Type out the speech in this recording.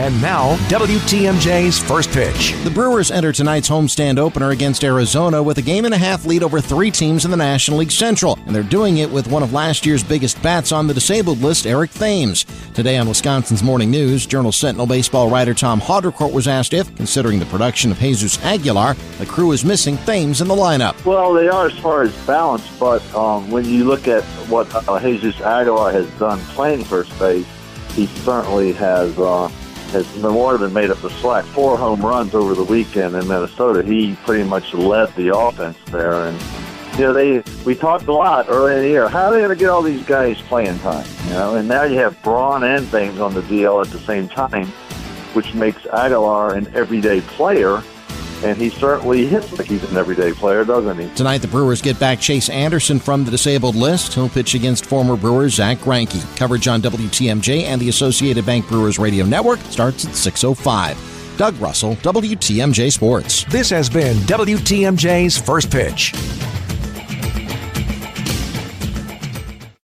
And now, WTMJ's first pitch. The Brewers enter tonight's homestand opener against Arizona with a game and a half lead over three teams in the National League Central, and they're doing it with one of last year's biggest bats on the disabled list, Eric Thames. Today on Wisconsin's Morning News, Journal Sentinel baseball writer Tom Haudricourt was asked if, considering the production of Jesus Aguilar, the crew is missing Thames in the lineup. Well, they are as far as balance, but um, when you look at what uh, Jesus Aguilar has done playing first base, he certainly has. Uh, has more than made up the slack. Four home runs over the weekend in Minnesota. He pretty much led the offense there, and you know they we talked a lot early in the year. How are they going to get all these guys playing time? You know, and now you have Braun and Thames on the DL at the same time, which makes Aguilar an everyday player and he certainly hits like he's an everyday player, doesn't he? Tonight, the Brewers get back Chase Anderson from the disabled list. He'll pitch against former Brewer Zack Greinke. Coverage on WTMJ and the Associated Bank Brewers Radio Network starts at 6.05. Doug Russell, WTMJ Sports. This has been WTMJ's First Pitch.